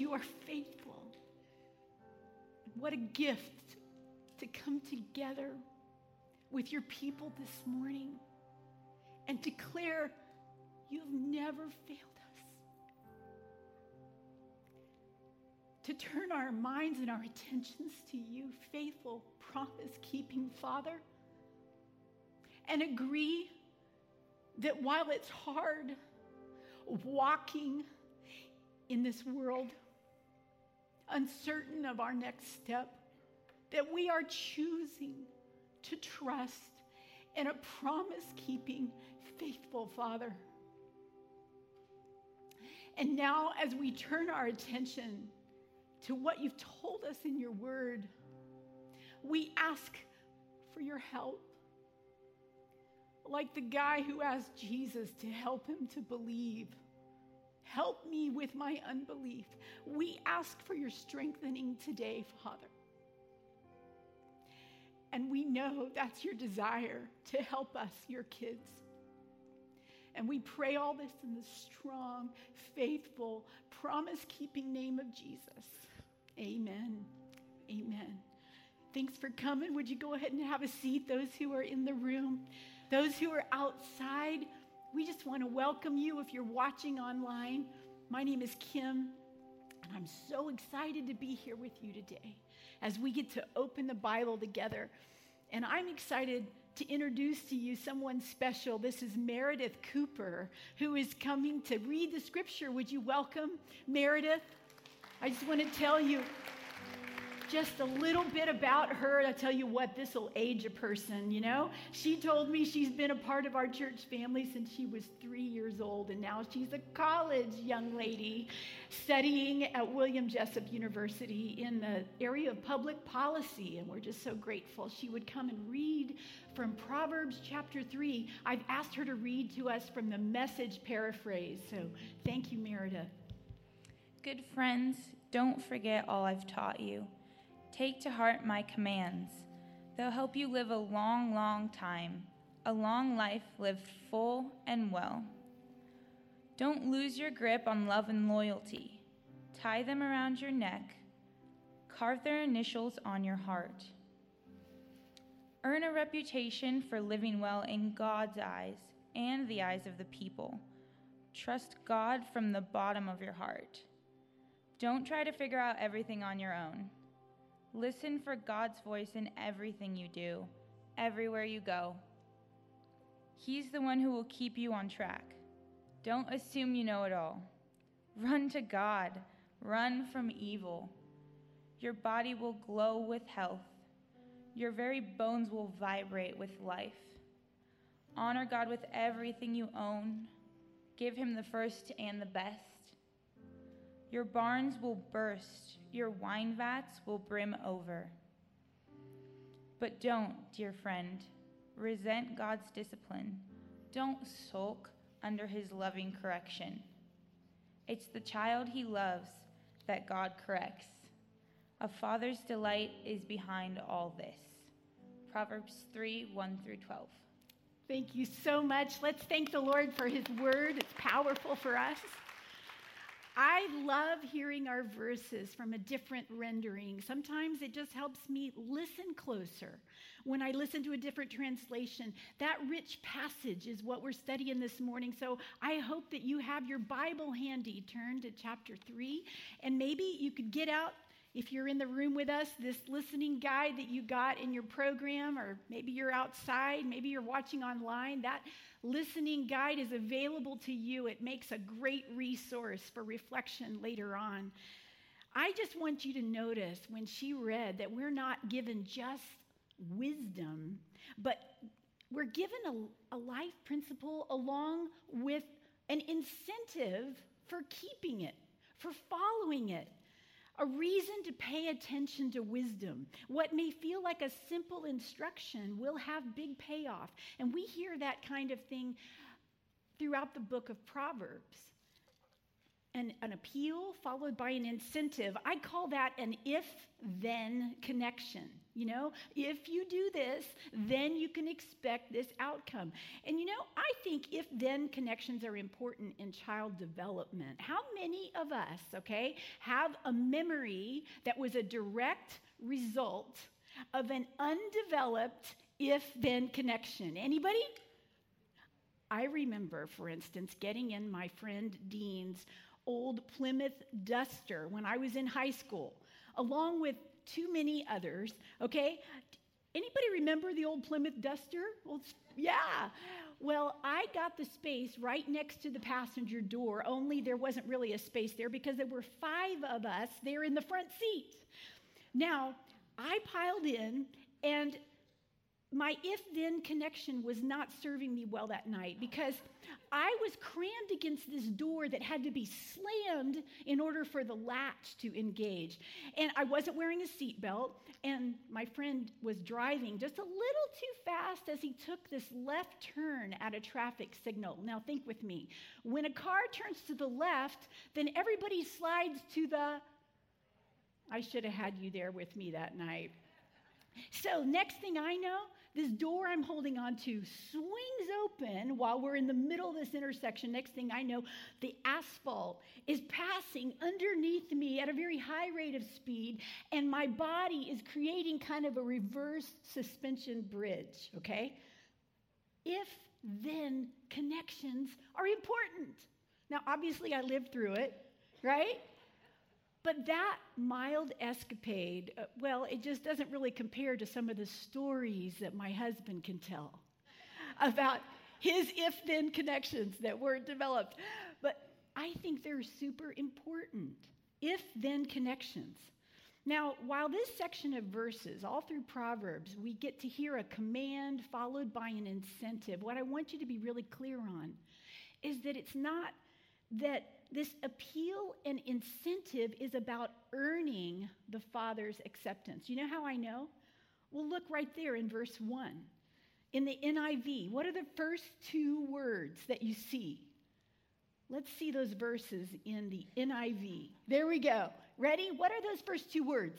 you are faithful. What a gift to come together with your people this morning and declare you've never failed us. To turn our minds and our attentions to you, faithful, promise keeping Father, and agree that while it's hard walking in this world, uncertain of our next step, that we are choosing to trust in a promise keeping, faithful Father. And now, as we turn our attention to what you've told us in your word, we ask for your help. Like the guy who asked Jesus to help him to believe. Help me with my unbelief. We ask for your strengthening today, Father. And we know that's your desire to help us, your kids. And we pray all this in the strong, faithful, promise keeping name of Jesus. Amen. Amen. Thanks for coming. Would you go ahead and have a seat? Those who are in the room, those who are outside, we just want to welcome you if you're watching online. My name is Kim. And I'm so excited to be here with you today as we get to open the Bible together. And I'm excited to introduce to you someone special. This is Meredith Cooper, who is coming to read the scripture. Would you welcome Meredith? I just want to tell you just a little bit about her. I tell you what, this will age a person, you know? She told me she's been a part of our church family since she was three years old, and now she's a college young lady studying at William Jessup University in the area of public policy. And we're just so grateful she would come and read from Proverbs chapter 3. I've asked her to read to us from the message paraphrase. So thank you, Meredith. Good friends, don't forget all I've taught you. Take to heart my commands. They'll help you live a long, long time, a long life lived full and well. Don't lose your grip on love and loyalty. Tie them around your neck. Carve their initials on your heart. Earn a reputation for living well in God's eyes and the eyes of the people. Trust God from the bottom of your heart. Don't try to figure out everything on your own. Listen for God's voice in everything you do, everywhere you go. He's the one who will keep you on track. Don't assume you know it all. Run to God, run from evil. Your body will glow with health, your very bones will vibrate with life. Honor God with everything you own. Give him the first and the best. Your barns will burst, your wine vats will brim over. But don't, dear friend, resent God's discipline. Don't sulk under his loving correction. It's the child he loves that God corrects. A father's delight is behind all this. Proverbs 3 1 through 12. Thank you so much. Let's thank the Lord for his word. It's powerful for us. I love hearing our verses from a different rendering. Sometimes it just helps me listen closer when I listen to a different translation. That rich passage is what we're studying this morning. So I hope that you have your Bible handy. Turn to chapter 3, and maybe you could get out if you're in the room with us, this listening guide that you got in your program, or maybe you're outside, maybe you're watching online, that listening guide is available to you. It makes a great resource for reflection later on. I just want you to notice when she read that we're not given just wisdom, but we're given a, a life principle along with an incentive for keeping it, for following it a reason to pay attention to wisdom. What may feel like a simple instruction will have big payoff. And we hear that kind of thing throughout the book of Proverbs. An, an appeal followed by an incentive. I call that an if then connection. You know, if you do this, then you can expect this outcome. And you know, I think if then connections are important in child development. How many of us, okay, have a memory that was a direct result of an undeveloped if then connection? Anybody? I remember, for instance, getting in my friend Dean's old Plymouth Duster when I was in high school, along with too many others, okay? Anybody remember the old Plymouth Duster? Well, yeah. Well, I got the space right next to the passenger door, only there wasn't really a space there because there were five of us there in the front seat. Now, I piled in, and my if then connection was not serving me well that night because I was crammed against this door that had to be slammed in order for the latch to engage. And I wasn't wearing a seatbelt, and my friend was driving just a little too fast as he took this left turn at a traffic signal. Now, think with me. When a car turns to the left, then everybody slides to the. I should have had you there with me that night. So, next thing I know, this door I'm holding on to swings open while we're in the middle of this intersection. Next thing I know, the asphalt is passing underneath me at a very high rate of speed, and my body is creating kind of a reverse suspension bridge, okay? If then connections are important. Now, obviously, I lived through it, right? But that mild escapade, uh, well, it just doesn't really compare to some of the stories that my husband can tell about his if then connections that were developed. But I think they're super important. If then connections. Now, while this section of verses, all through Proverbs, we get to hear a command followed by an incentive, what I want you to be really clear on is that it's not that this appeal and incentive is about earning the Father's acceptance. You know how I know? Well, look right there in verse 1. In the NIV, what are the first two words that you see? Let's see those verses in the NIV. There we go. Ready? What are those first two words?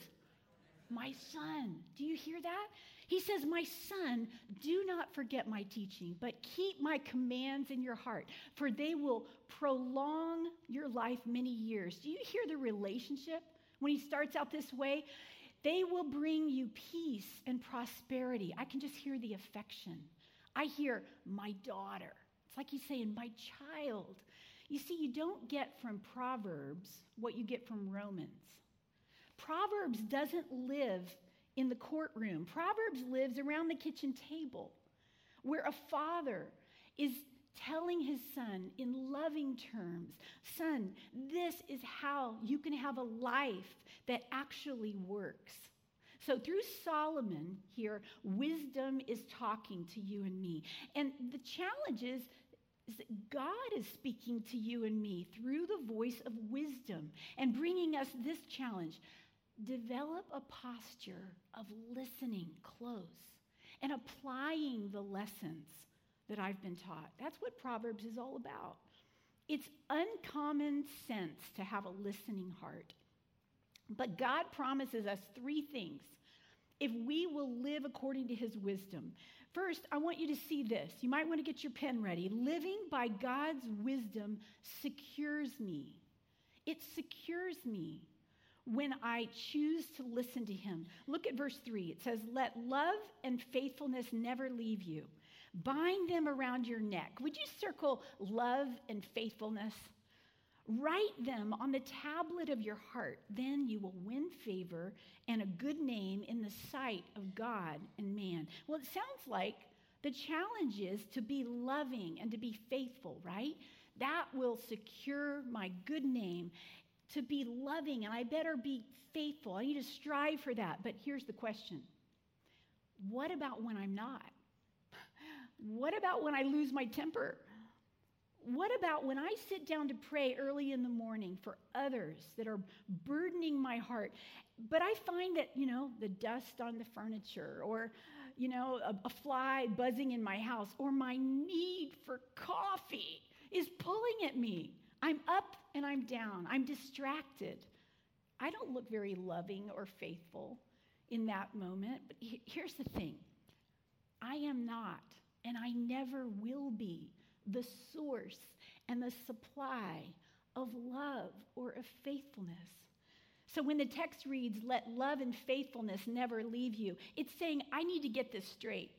My son. Do you hear that? He says, My son, do not forget my teaching, but keep my commands in your heart, for they will prolong your life many years. Do you hear the relationship when he starts out this way? They will bring you peace and prosperity. I can just hear the affection. I hear, My daughter. It's like he's saying, My child. You see, you don't get from Proverbs what you get from Romans. Proverbs doesn't live in the courtroom. Proverbs lives around the kitchen table where a father is telling his son in loving terms Son, this is how you can have a life that actually works. So, through Solomon here, wisdom is talking to you and me. And the challenge is, is that God is speaking to you and me through the voice of wisdom and bringing us this challenge develop a posture of listening close and applying the lessons that I've been taught. That's what Proverbs is all about. It's uncommon sense to have a listening heart. But God promises us three things if we will live according to his wisdom. First, I want you to see this. You might want to get your pen ready. Living by God's wisdom secures me. It secures me when I choose to listen to him. Look at verse 3. It says, Let love and faithfulness never leave you. Bind them around your neck. Would you circle love and faithfulness? Write them on the tablet of your heart. Then you will win favor and a good name in the sight of God and man. Well, it sounds like the challenge is to be loving and to be faithful, right? That will secure my good name to be loving and I better be faithful. I need to strive for that. But here's the question What about when I'm not? What about when I lose my temper? What about when I sit down to pray early in the morning for others that are burdening my heart, but I find that, you know, the dust on the furniture or, you know, a, a fly buzzing in my house or my need for coffee is pulling at me? I'm up and I'm down. I'm distracted. I don't look very loving or faithful in that moment. But here's the thing I am not, and I never will be, the source and the supply of love or of faithfulness. So when the text reads, let love and faithfulness never leave you, it's saying, I need to get this straight.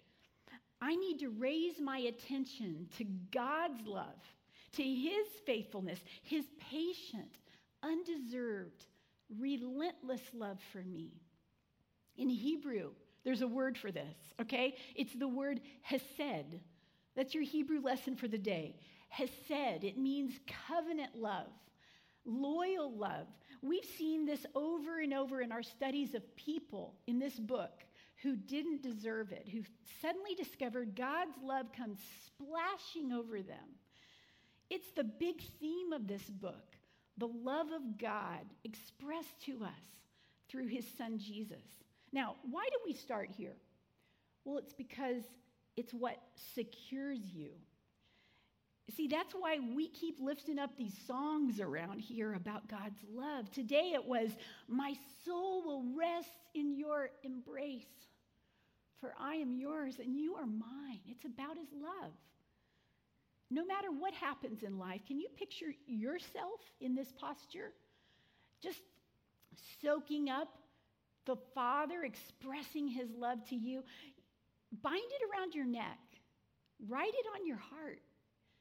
I need to raise my attention to God's love, to his faithfulness, his patient, undeserved, relentless love for me. In Hebrew, there's a word for this, okay? It's the word hesed. That's your Hebrew lesson for the day. Hesed, it means covenant love, loyal love. We've seen this over and over in our studies of people in this book who didn't deserve it, who suddenly discovered God's love comes splashing over them. It's the big theme of this book the love of God expressed to us through his son Jesus. Now, why do we start here? Well, it's because it's what secures you. See, that's why we keep lifting up these songs around here about God's love. Today it was, My soul will rest in your embrace, for I am yours and you are mine. It's about his love. No matter what happens in life, can you picture yourself in this posture? Just soaking up the Father expressing his love to you. Bind it around your neck, write it on your heart.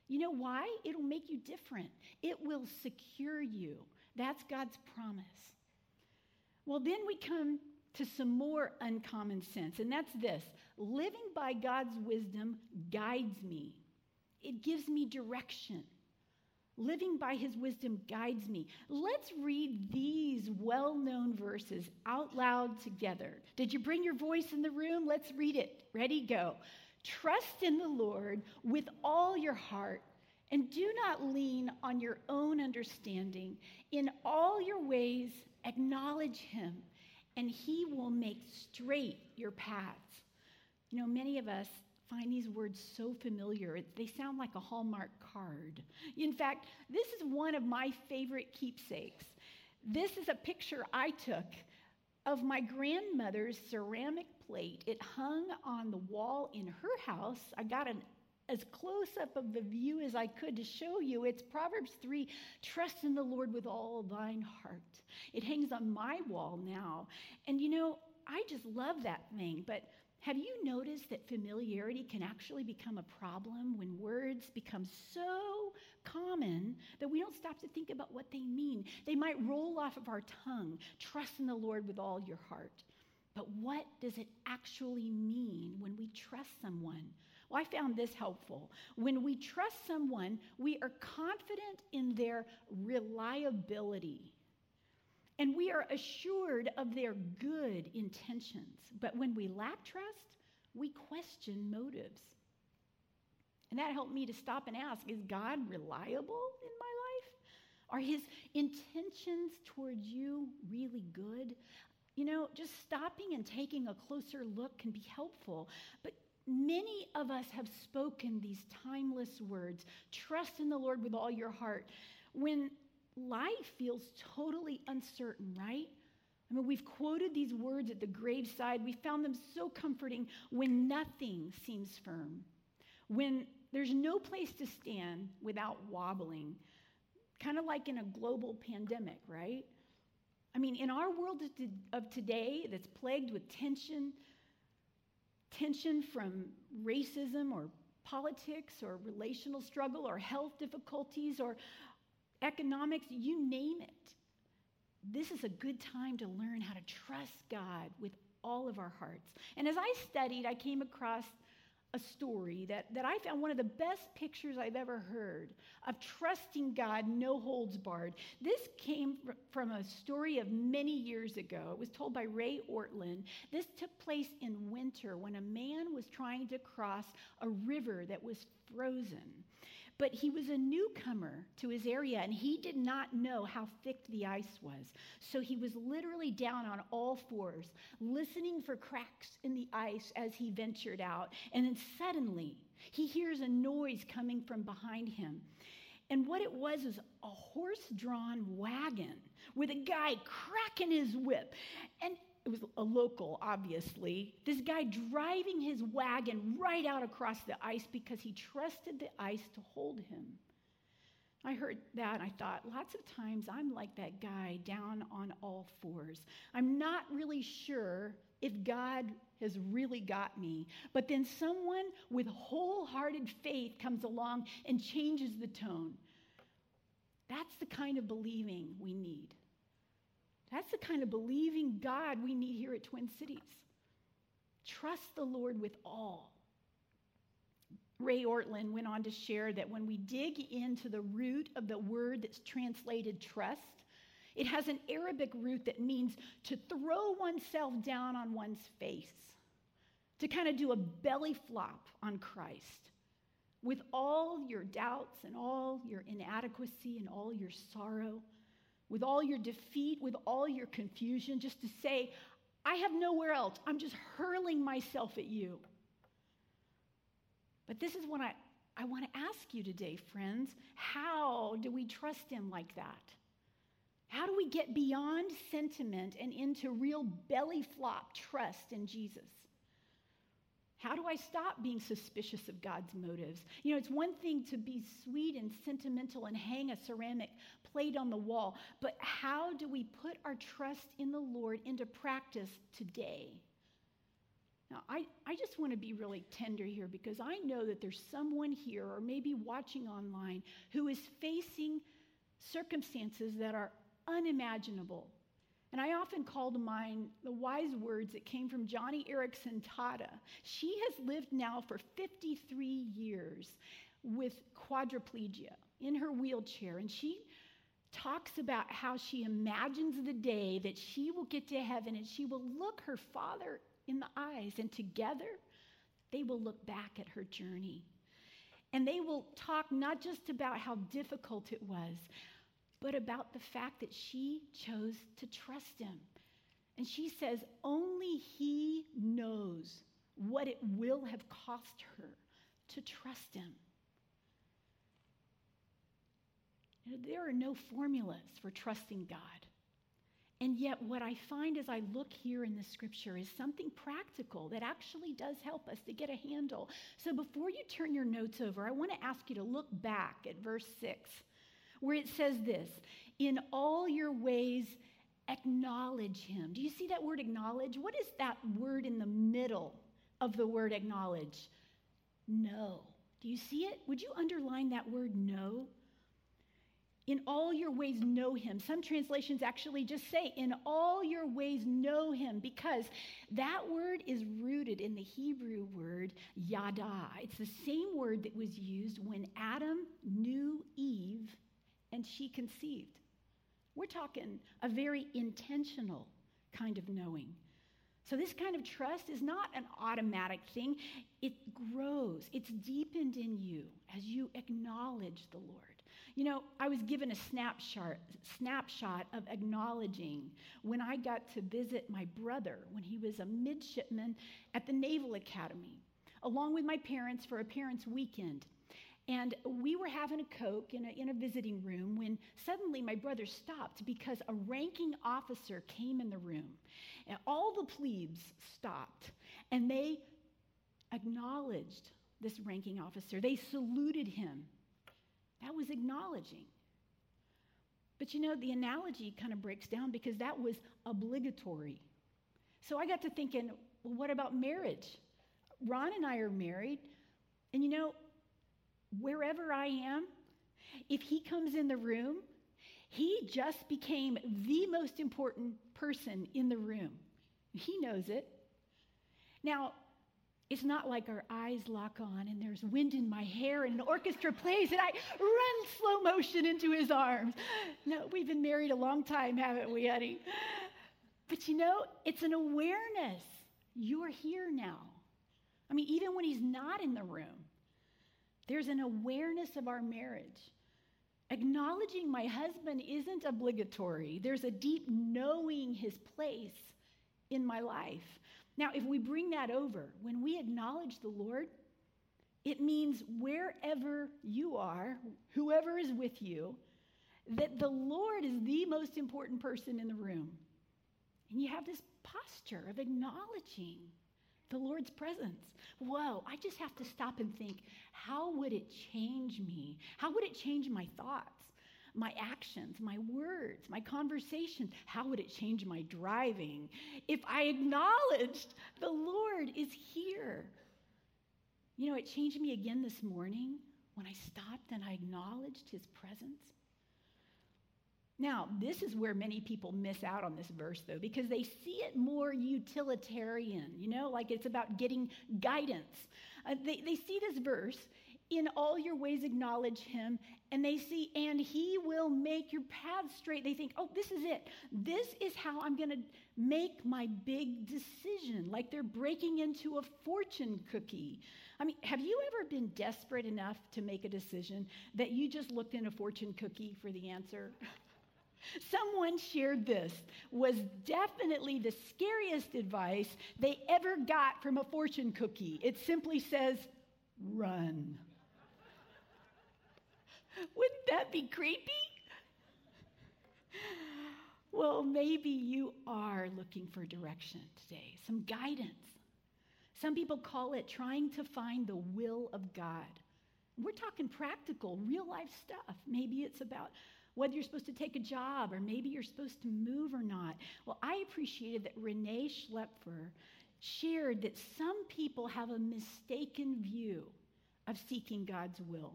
You know why? It'll make you different, it will secure you. That's God's promise. Well, then we come to some more uncommon sense, and that's this living by God's wisdom guides me, it gives me direction. Living by his wisdom guides me. Let's read these well known verses out loud together. Did you bring your voice in the room? Let's read it. Ready? Go. Trust in the Lord with all your heart and do not lean on your own understanding. In all your ways, acknowledge him, and he will make straight your paths. You know, many of us find these words so familiar. They sound like a Hallmark card. In fact, this is one of my favorite keepsakes. This is a picture I took of my grandmother's ceramic plate. It hung on the wall in her house. I got an as close up of the view as I could to show you. It's Proverbs 3 trust in the Lord with all thine heart. It hangs on my wall now. And you know, I just love that thing. But have you noticed that familiarity can actually become a problem when words become so common that we don't stop to think about what they mean? They might roll off of our tongue trust in the Lord with all your heart. But what does it actually mean when we trust someone? Well, I found this helpful. When we trust someone, we are confident in their reliability and we are assured of their good intentions. But when we lack trust, we question motives. And that helped me to stop and ask is God reliable in my life? Are his intentions towards you really good? You know, just stopping and taking a closer look can be helpful. But many of us have spoken these timeless words trust in the Lord with all your heart. When life feels totally uncertain, right? I mean, we've quoted these words at the graveside. We found them so comforting when nothing seems firm, when there's no place to stand without wobbling, kind of like in a global pandemic, right? I mean, in our world of today that's plagued with tension, tension from racism or politics or relational struggle or health difficulties or economics, you name it. This is a good time to learn how to trust God with all of our hearts. And as I studied, I came across a story that, that I found one of the best pictures I've ever heard of trusting God, no holds barred. This came from a story of many years ago. It was told by Ray Ortlund. This took place in winter when a man was trying to cross a river that was frozen. But he was a newcomer to his area and he did not know how thick the ice was. So he was literally down on all fours, listening for cracks in the ice as he ventured out. And then suddenly he hears a noise coming from behind him. And what it was is a horse drawn wagon with a guy cracking his whip. And it was a local, obviously, this guy driving his wagon right out across the ice because he trusted the ice to hold him. I heard that and I thought, lots of times I'm like that guy down on all fours. I'm not really sure if God has really got me. But then someone with wholehearted faith comes along and changes the tone. That's the kind of believing we need. That's the kind of believing God we need here at Twin Cities. Trust the Lord with all. Ray Ortlund went on to share that when we dig into the root of the word that's translated trust, it has an Arabic root that means to throw oneself down on one's face, to kind of do a belly flop on Christ. With all your doubts and all your inadequacy and all your sorrow, with all your defeat, with all your confusion, just to say, I have nowhere else. I'm just hurling myself at you. But this is what I, I want to ask you today, friends. How do we trust Him like that? How do we get beyond sentiment and into real belly flop trust in Jesus? How do I stop being suspicious of God's motives? You know, it's one thing to be sweet and sentimental and hang a ceramic plate on the wall, but how do we put our trust in the Lord into practice today? Now, I, I just want to be really tender here because I know that there's someone here or maybe watching online who is facing circumstances that are unimaginable. And I often call to mind the wise words that came from Joni Eareckson Tada. She has lived now for 53 years with quadriplegia in her wheelchair, and she talks about how she imagines the day that she will get to heaven and she will look her father in the eyes, and together they will look back at her journey. And they will talk not just about how difficult it was, but about the fact that she chose to trust him. And she says, only he knows what it will have cost her to trust him. There are no formulas for trusting God. And yet, what I find as I look here in the scripture is something practical that actually does help us to get a handle. So, before you turn your notes over, I want to ask you to look back at verse 6, where it says this In all your ways, acknowledge him. Do you see that word acknowledge? What is that word in the middle of the word acknowledge? No. Do you see it? Would you underline that word no? In all your ways, know him. Some translations actually just say, in all your ways, know him, because that word is rooted in the Hebrew word yada. It's the same word that was used when Adam knew Eve and she conceived. We're talking a very intentional kind of knowing. So, this kind of trust is not an automatic thing. It grows, it's deepened in you as you acknowledge the Lord. You know, I was given a snapshot, snapshot of acknowledging when I got to visit my brother when he was a midshipman at the Naval Academy, along with my parents for a parents' weekend. And we were having a Coke in a, in a visiting room when suddenly my brother stopped because a ranking officer came in the room. And all the plebes stopped and they acknowledged this ranking officer. They saluted him. That was acknowledging. But you know, the analogy kind of breaks down because that was obligatory. So I got to thinking, well, what about marriage? Ron and I are married, and you know, wherever I am, if he comes in the room, he just became the most important person in the room. He knows it. Now, it's not like our eyes lock on and there's wind in my hair and an orchestra plays and I run slow motion into his arms. No, we've been married a long time, haven't we, honey? But you know, it's an awareness. You're here now. I mean, even when he's not in the room, there's an awareness of our marriage. Acknowledging my husband isn't obligatory, there's a deep knowing his place in my life. Now, if we bring that over, when we acknowledge the Lord, it means wherever you are, whoever is with you, that the Lord is the most important person in the room. And you have this posture of acknowledging the Lord's presence. Whoa, I just have to stop and think how would it change me? How would it change my thoughts? my actions, my words, my conversations? How would it change my driving if I acknowledged the Lord is here? You know, it changed me again this morning when I stopped and I acknowledged his presence. Now, this is where many people miss out on this verse, though, because they see it more utilitarian, you know, like it's about getting guidance. Uh, they, they see this verse in all your ways acknowledge him and they see and he will make your path straight. They think oh this is it. This is how i'm going to make my big decision like they're breaking into a fortune cookie. I mean have you ever been desperate enough to make a decision that you just looked in a fortune cookie for the answer Someone shared this was definitely the scariest advice they ever got from a fortune cookie. It simply says, run. Wouldn't that be creepy? Well, maybe you are looking for direction today, some guidance. Some people call it trying to find the will of God. We're talking practical, real life stuff. Maybe it's about whether you're supposed to take a job or maybe you're supposed to move or not. Well, I appreciated that Renee Schlepfer shared that some people have a mistaken view of seeking God's will.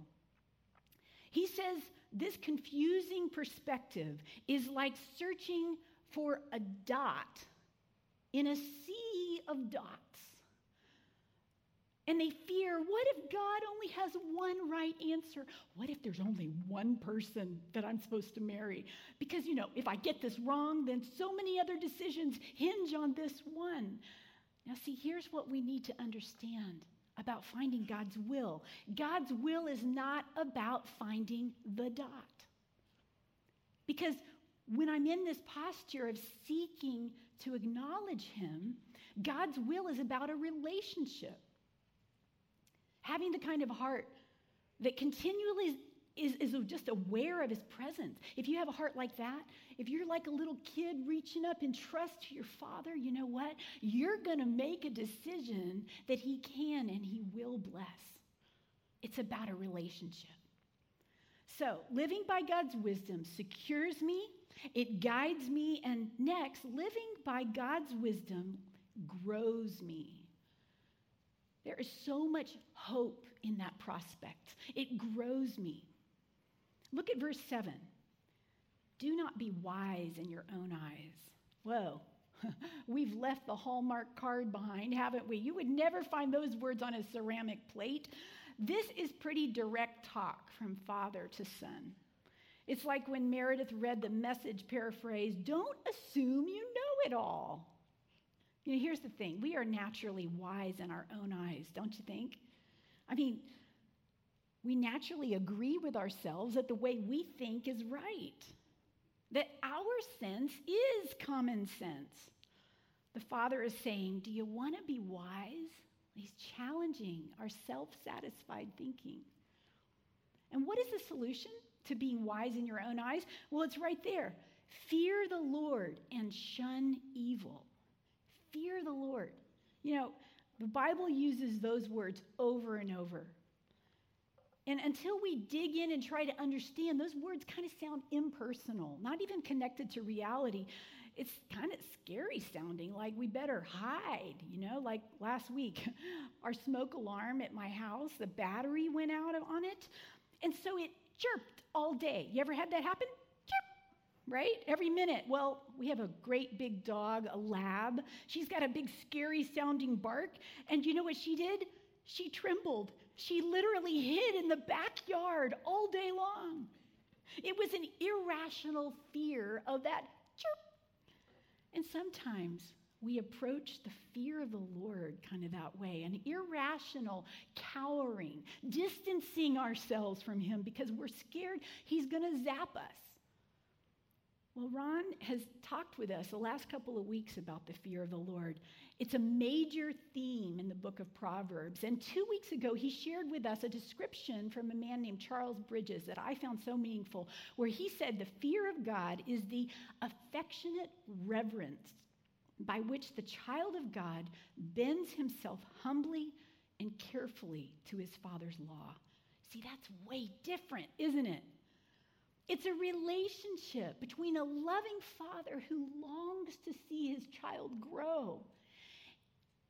He says this confusing perspective is like searching for a dot in a sea of dots. And they fear what if God only has one right answer? What if there's only one person that I'm supposed to marry? Because, you know, if I get this wrong, then so many other decisions hinge on this one. Now, see, here's what we need to understand about finding God's will. God's will is not about finding the dot. Because when I'm in this posture of seeking to acknowledge Him, God's will is about a relationship. Having the kind of heart that continually is, is just aware of his presence. If you have a heart like that, if you're like a little kid reaching up in trust to your father, you know what? You're going to make a decision that he can and he will bless. It's about a relationship. So, living by God's wisdom secures me, it guides me, and next, living by God's wisdom grows me. There is so much hope in that prospect. It grows me. Look at verse 7. Do not be wise in your own eyes. Whoa, we've left the Hallmark card behind, haven't we? You would never find those words on a ceramic plate. This is pretty direct talk from father to son. It's like when Meredith read the message paraphrase don't assume you know it all. You know, here's the thing we are naturally wise in our own eyes, don't you think? I mean, we naturally agree with ourselves that the way we think is right, that our sense is common sense. The Father is saying, Do you want to be wise? He's challenging our self satisfied thinking. And what is the solution to being wise in your own eyes? Well, it's right there. Fear the Lord and shun evil. Fear the Lord. You know, the Bible uses those words over and over. And until we dig in and try to understand, those words kind of sound impersonal, not even connected to reality. It's kind of scary sounding, like we better hide, you know, like last week, our smoke alarm at my house, the battery went out on it. And so it chirped all day. You ever had that happen? Right? Every minute. Well, we have a great big dog, a lab. She's got a big, scary sounding bark. And you know what she did? She trembled she literally hid in the backyard all day long. It was an irrational fear of that chirp. And sometimes we approach the fear of the Lord kind of that way an irrational cowering, distancing ourselves from Him because we're scared He's going to zap us. Well, Ron has talked with us the last couple of weeks about the fear of the Lord. It's a major theme in the book of Proverbs. And two weeks ago, he shared with us a description from a man named Charles Bridges that I found so meaningful, where he said the fear of God is the affectionate reverence by which the child of God bends himself humbly and carefully to his Father's law. See, that's way different, isn't it? It's a relationship between a loving father who longs to see his child grow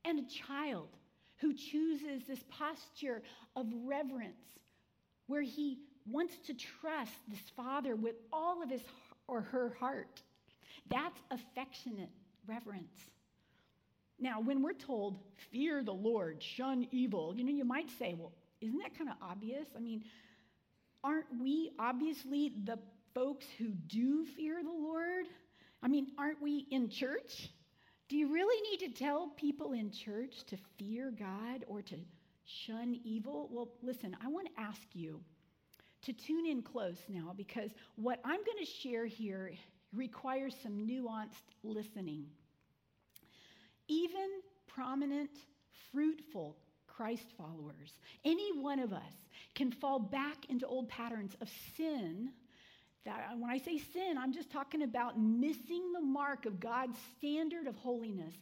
and a child who chooses this posture of reverence where he wants to trust this father with all of his or her heart. That's affectionate reverence. Now, when we're told, fear the Lord, shun evil, you know, you might say, well, isn't that kind of obvious? I mean, aren't we obviously the folks who do fear the Lord? I mean, aren't we in church? Do you really need to tell people in church to fear God or to shun evil? Well, listen, I want to ask you to tune in close now because what I'm going to share here requires some nuanced listening. Even prominent, fruitful Christ followers, any one of us can fall back into old patterns of sin. That uh, when I say sin, I'm just talking about missing the mark of God's standard of holiness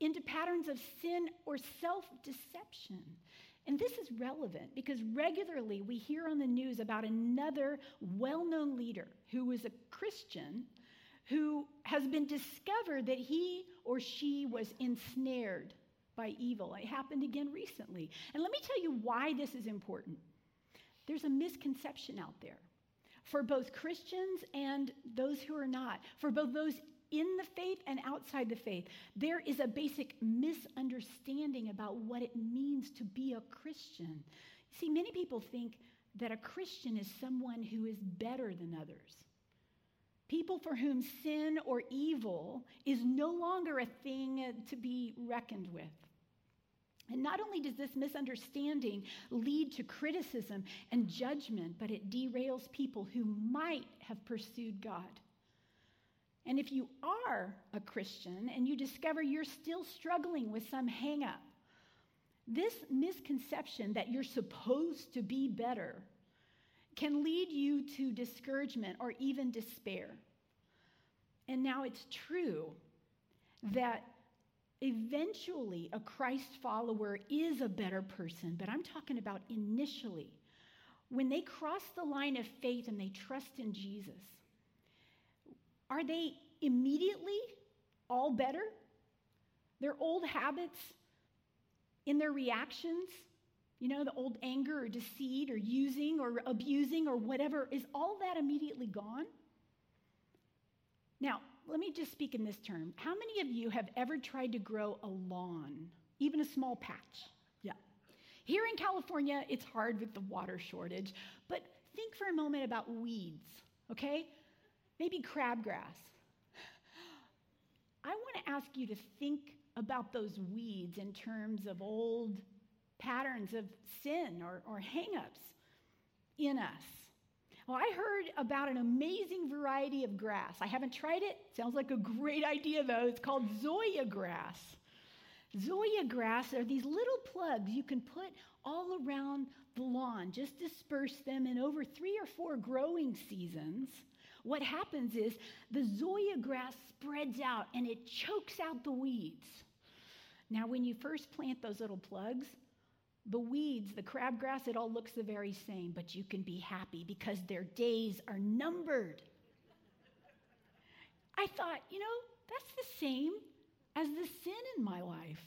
into patterns of sin or self deception. And this is relevant because regularly we hear on the news about another well known leader who was a Christian who has been discovered that he or she was ensnared by evil. It happened again recently. And let me tell you why this is important. There's a misconception out there for both Christians and those who are not, for both those in the faith and outside the faith. There is a basic misunderstanding about what it means to be a Christian. See, many people think that a Christian is someone who is better than others. People for whom sin or evil is no longer a thing to be reckoned with. And not only does this misunderstanding lead to criticism and judgment, but it derails people who might have pursued God. And if you are a Christian and you discover you're still struggling with some hangup, this misconception that you're supposed to be better can lead you to discouragement or even despair. And now it's true that eventually a Christ follower is a better person, but I'm talking about initially. When they cross the line of faith and they trust in Jesus, are they immediately all better? Their old habits in their reactions, you know, the old anger or deceit or using or abusing or whatever, is all that immediately gone? Now, let me just speak in this term. How many of you have ever tried to grow a lawn, even a small patch? Yeah. Here in California, it's hard with the water shortage, but think for a moment about weeds, okay? Maybe crabgrass. I want to ask you to think about those weeds in terms of old patterns of sin or, or hangups in us. Well, I heard about an amazing variety of grass. I haven't tried it. Sounds like a great idea, though. It's called Zoysia grass. Zoysia grass are these little plugs you can put all around the lawn. Just disperse them in over three or four growing seasons what happens is the Zoysia grass spreads out and it chokes out the weeds. Now, when you first plant those little plugs, the weeds, the crabgrass, it all looks the very same, but you can be happy because their days are numbered. I thought, you know, that's the same as the sin in my life.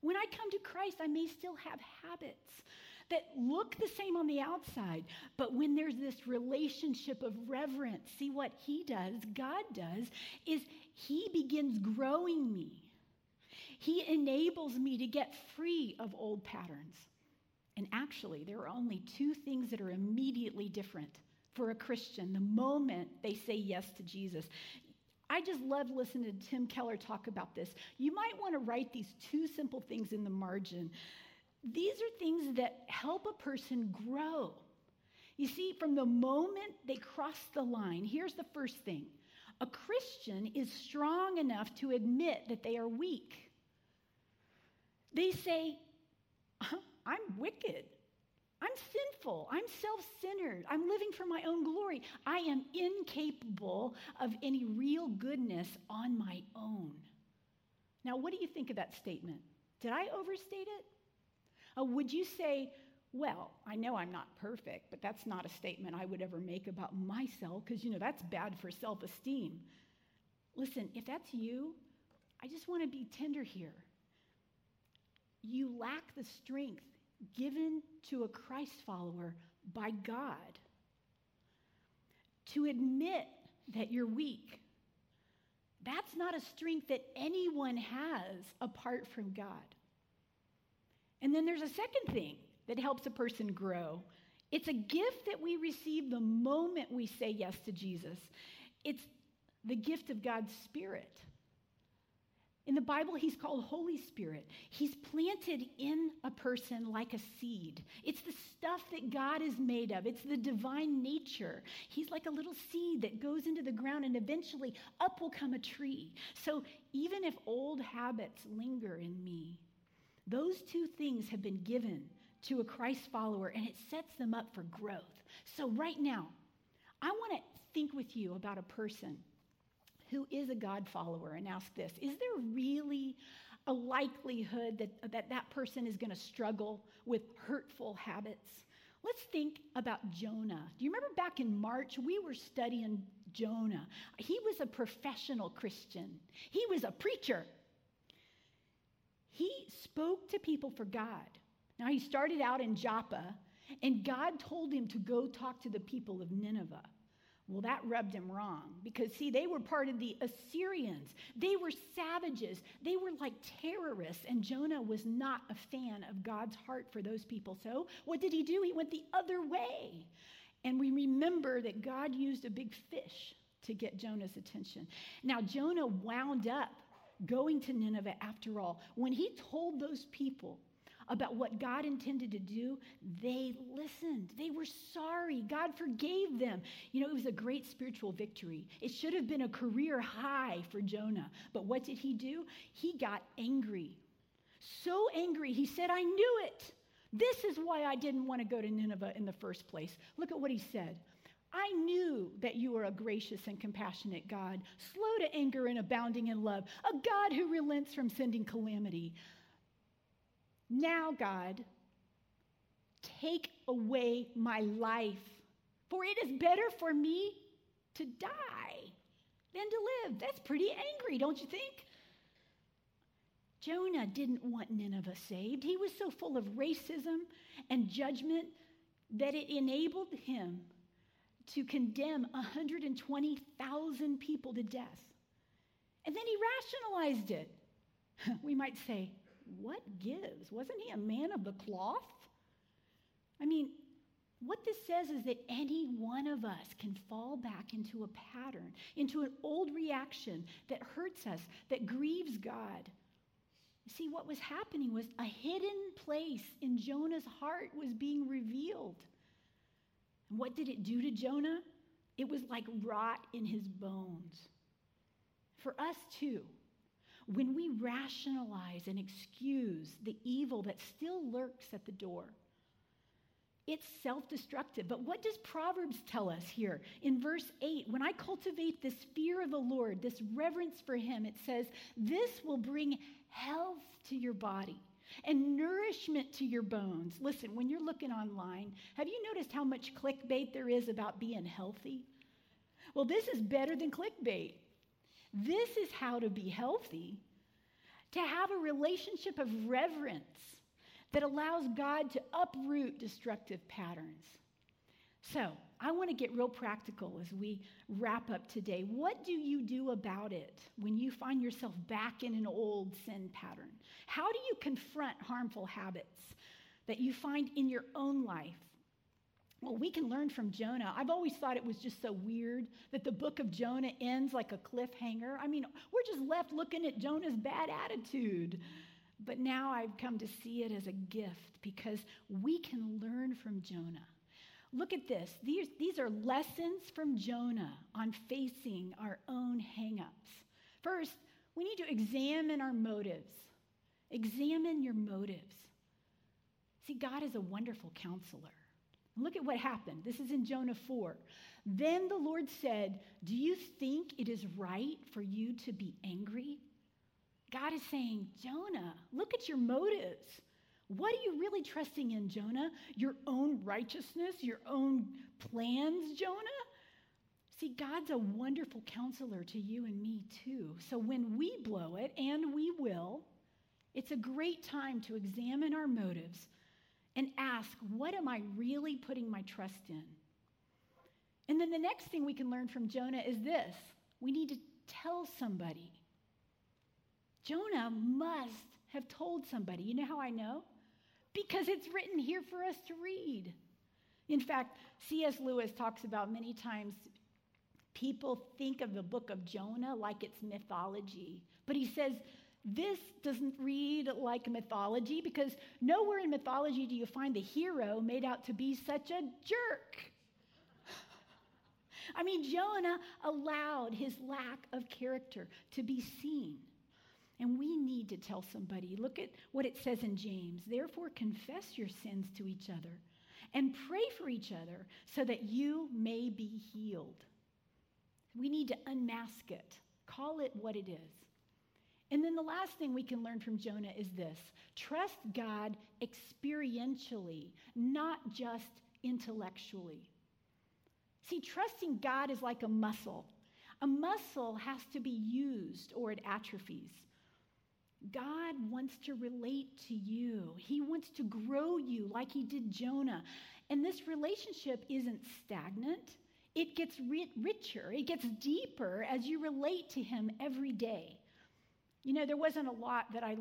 When I come to Christ, I may still have habits that look the same on the outside. But when there's this relationship of reverence, see what He does, God does, is He begins growing me. He enables me to get free of old patterns. And actually, there are only two things that are immediately different for a Christian the moment they say yes to Jesus. I just love listening to Tim Keller talk about this. You might want to write these two simple things in the margin these are things that help a person grow. You see, from the moment they cross the line, here's the first thing a Christian is strong enough to admit that they are weak. They say, I'm wicked. I'm sinful. I'm self centered. I'm living for my own glory. I am incapable of any real goodness on my own. Now, what do you think of that statement? Did I overstate it? Uh, would you say, well, I know I'm not perfect, but that's not a statement I would ever make about myself because, you know, that's bad for self esteem. Listen, if that's you, I just want to be tender here. You lack the strength given to a Christ follower by God to admit that you're weak. That's not a strength that anyone has apart from God. And then there's a second thing that helps a person grow it's a gift that we receive the moment we say yes to Jesus. It's the gift of God's Spirit. In the Bible, he's called Holy Spirit. He's planted in a person like a seed. It's the stuff that God is made of, it's the divine nature. He's like a little seed that goes into the ground, and eventually up will come a tree. So even if old habits linger in me, those two things have been given to a Christ follower, and it sets them up for growth. So right now, I want to think with you about a person who is a God follower and ask this Is there really a likelihood that that, that person is going to struggle with hurtful habits? Let's think about Jonah. Do you remember back in March, we were studying Jonah? He was a professional Christian, he was a preacher. He spoke to people for God. Now, he started out in Joppa, and God told him to go talk to the people of Nineveh. Well, that rubbed him wrong because, see, they were part of the Assyrians. They were savages. They were like terrorists, and Jonah was not a fan of God's heart for those people. So, what did he do? He went the other way. And we remember that God used a big fish to get Jonah's attention. Now, Jonah wound up going to Nineveh after all. When he told those people about what God intended to do, they listened. They were sorry. God forgave them. You know, it was a great spiritual victory. It should have been a career high for Jonah. But what did he do? He got angry. So angry, he said, I knew it. This is why I didn't want to go to Nineveh in the first place. Look at what he said. I knew that you are a gracious and compassionate God, slow to anger and abounding in love, a God who relents from sending calamity. Now, God, take away my life, for it is better for me to die than to live. That's pretty angry, don't you think? Jonah didn't want Nineveh saved. He was so full of racism and judgment that it enabled him to condemn 120,000 people to death. And then he rationalized it. We might say, what gives? Wasn't he a man of the cloth? I mean, what this says is that any one of us can fall back into a pattern, into an old reaction that hurts us, that grieves God. See, what was happening was a hidden place in Jonah's heart was being revealed. And what did it do to Jonah? It was like rot in his bones. For us, too, when we rationalize and excuse the evil that still lurks at the door. It's self destructive. But what does Proverbs tell us here? In verse 8, when I cultivate this fear of the Lord, this reverence for Him, it says, This will bring health to your body and nourishment to your bones. Listen, when you're looking online, have you noticed how much clickbait there is about being healthy? Well, this is better than clickbait. This is how to be healthy to have a relationship of reverence that allows God to uproot destructive patterns. So, I want to get real practical as we wrap up today. What do you do about it when you find yourself back in an old sin pattern? How do you confront harmful habits that you find in your own life well, we can learn from Jonah. I've always thought it was just so weird that the book of Jonah ends like a cliffhanger. I mean, we're just left looking at Jonah's bad attitude. But now I've come to see it as a gift because we can learn from Jonah. Look at this. These, these are lessons from Jonah on facing our own hangups. First, we need to examine our motives. Examine your motives. See, God is a wonderful counselor. Look at what happened. This is in Jonah 4. Then the Lord said, Do you think it is right for you to be angry? God is saying, Jonah, look at your motives. What are you really trusting in, Jonah? Your own righteousness, your own plans, Jonah? See, God's a wonderful counselor to you and me, too. So when we blow it, and we will, it's a great time to examine our motives and ask, what am I really putting my trust in? And then the next thing we can learn from Jonah is this we need to tell somebody. Jonah must have told somebody. You know how I know? Because it's written here for us to read. In fact, C.S. Lewis talks about many times people think of the book of Jonah like it's mythology. But he says this doesn't read like mythology because nowhere in mythology do you find the hero made out to be such a jerk. I mean, Jonah allowed his lack of character to be seen. And we need to tell somebody. Look at what it says in James. Therefore, confess your sins to each other and pray for each other so that you may be healed. We need to unmask it, call it what it is. And then the last thing we can learn from Jonah is this trust God experientially, not just intellectually. See, trusting God is like a muscle. A muscle has to be used or it atrophies. God wants to relate to you. He wants to grow you like he did Jonah. And this relationship isn't stagnant. It gets richer, it gets deeper as you relate to him every day. You know, there wasn't a lot that I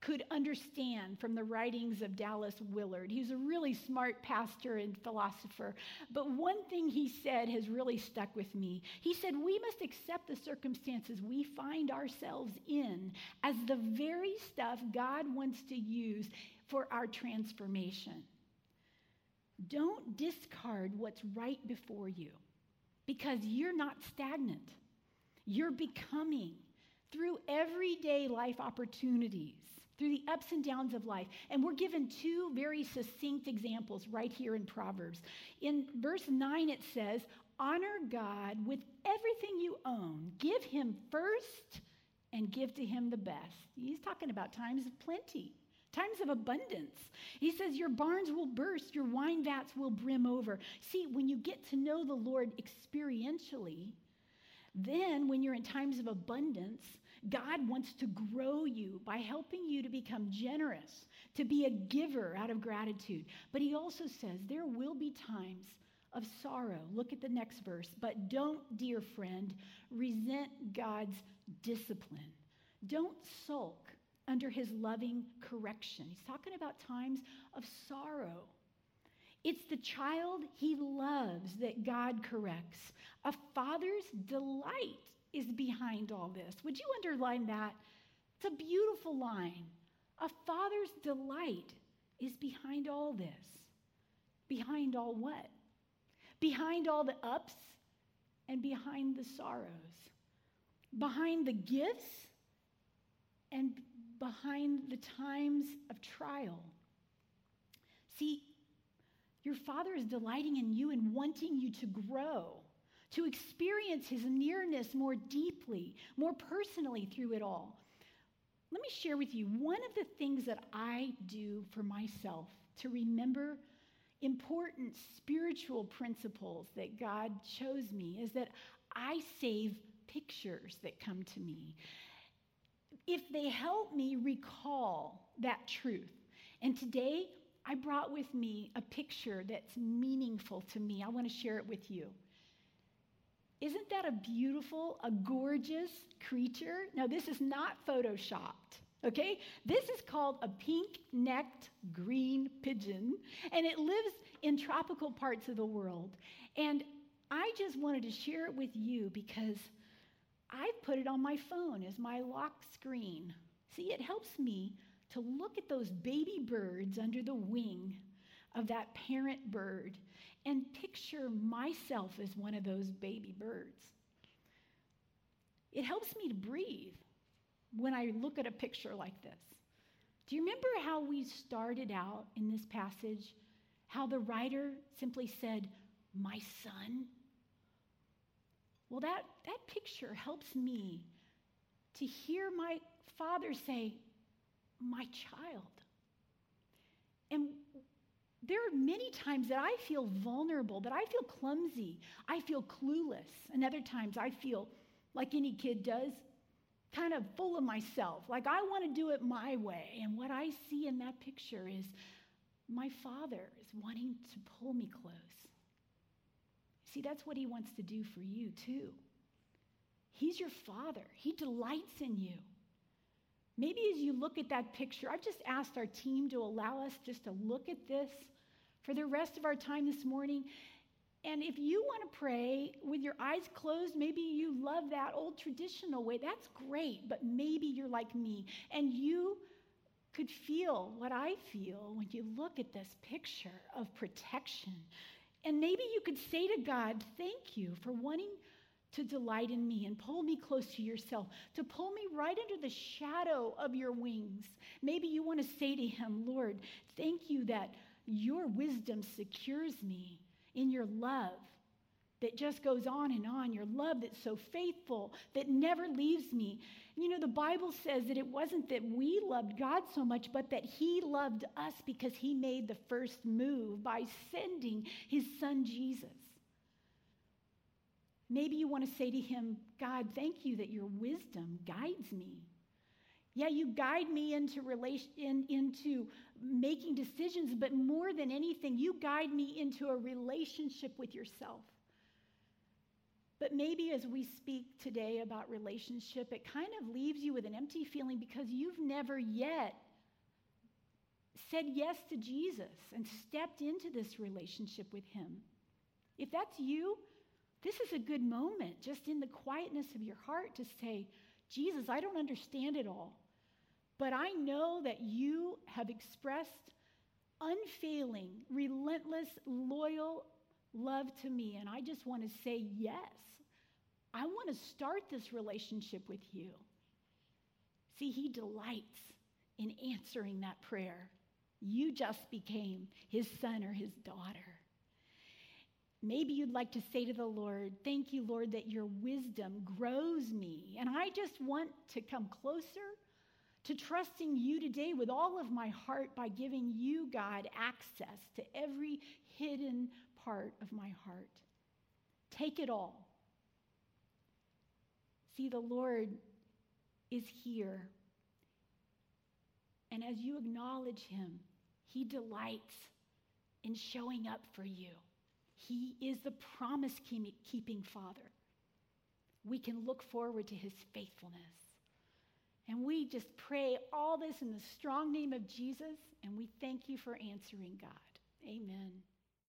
could understand from the writings of Dallas Willard. He was a really smart pastor and philosopher. But one thing he said has really stuck with me. He said, We must accept the circumstances we find ourselves in as the very stuff God wants to use for our transformation. Don't discard what's right before you because you're not stagnant, you're becoming through everyday life opportunities, through the ups and downs of life. And we're given two very succinct examples right here in Proverbs. In verse 9, it says, Honor God with everything you own, give him first, and give to him the best. He's talking about times of plenty times of abundance. He says, Your barns will burst, your wine vats will brim over. See, when you get to know the Lord experientially, then when you're in times of abundance, God wants to grow you by helping you to become generous, to be a giver out of gratitude. But he also says there will be times of sorrow. Look at the next verse. But don't, dear friend, resent God's discipline. Don't sulk under his loving correction. He's talking about times of sorrow. It's the child he loves that God corrects. A father's delight is behind all this. Would you underline that? It's a beautiful line. A father's delight is behind all this. Behind all what? Behind all the ups and behind the sorrows. Behind the gifts and behind the times of trial. See, your father is delighting in you and wanting you to grow to experience his nearness more deeply, more personally through it all. Let me share with you one of the things that I do for myself to remember important spiritual principles that God chose me is that I save pictures that come to me. If they help me recall that truth. And today, I brought with me a picture that's meaningful to me. I want to share it with you. Isn't that a beautiful, a gorgeous creature? Now, this is not photoshopped, okay? This is called a pink necked green pigeon, and it lives in tropical parts of the world. And I just wanted to share it with you because I've put it on my phone as my lock screen. See, it helps me to look at those baby birds under the wing of that parent bird and picture myself as one of those baby birds. It helps me to breathe when I look at a picture like this. Do you remember how we started out in this passage? How the writer simply said, My son? Well, that, that picture helps me to hear my father say, My child. And there are many times that I feel vulnerable, that I feel clumsy, I feel clueless, and other times I feel like any kid does, kind of full of myself, like I want to do it my way. And what I see in that picture is my father is wanting to pull me close. See, that's what he wants to do for you, too. He's your father, he delights in you. Maybe as you look at that picture, I've just asked our team to allow us just to look at this for the rest of our time this morning. And if you want to pray with your eyes closed, maybe you love that old traditional way. That's great, but maybe you're like me and you could feel what I feel when you look at this picture of protection. And maybe you could say to God, Thank you for wanting to delight in me and pull me close to yourself, to pull me right under the shadow of your wings. Maybe you want to say to Him, Lord, thank you that your wisdom secures me in your love that just goes on and on, your love that's so faithful, that never leaves me. You know, the Bible says that it wasn't that we loved God so much, but that He loved us because He made the first move by sending His Son Jesus. Maybe you want to say to Him, God, thank you that your wisdom guides me. Yeah, you guide me into relation in, into making decisions, but more than anything, you guide me into a relationship with yourself. But maybe as we speak today about relationship, it kind of leaves you with an empty feeling because you've never yet said yes to Jesus and stepped into this relationship with Him. If that's you, this is a good moment, just in the quietness of your heart, to say, Jesus, I don't understand it all. But I know that you have expressed unfailing, relentless, loyal love to me. And I just want to say yes. I want to start this relationship with you. See, he delights in answering that prayer. You just became his son or his daughter. Maybe you'd like to say to the Lord, Thank you, Lord, that your wisdom grows me. And I just want to come closer to trusting you today with all of my heart by giving you, God, access to every hidden part of my heart. Take it all. See, the Lord is here. And as you acknowledge him, he delights in showing up for you. He is the promise keeping Father. We can look forward to his faithfulness. And we just pray all this in the strong name of Jesus, and we thank you for answering God. Amen.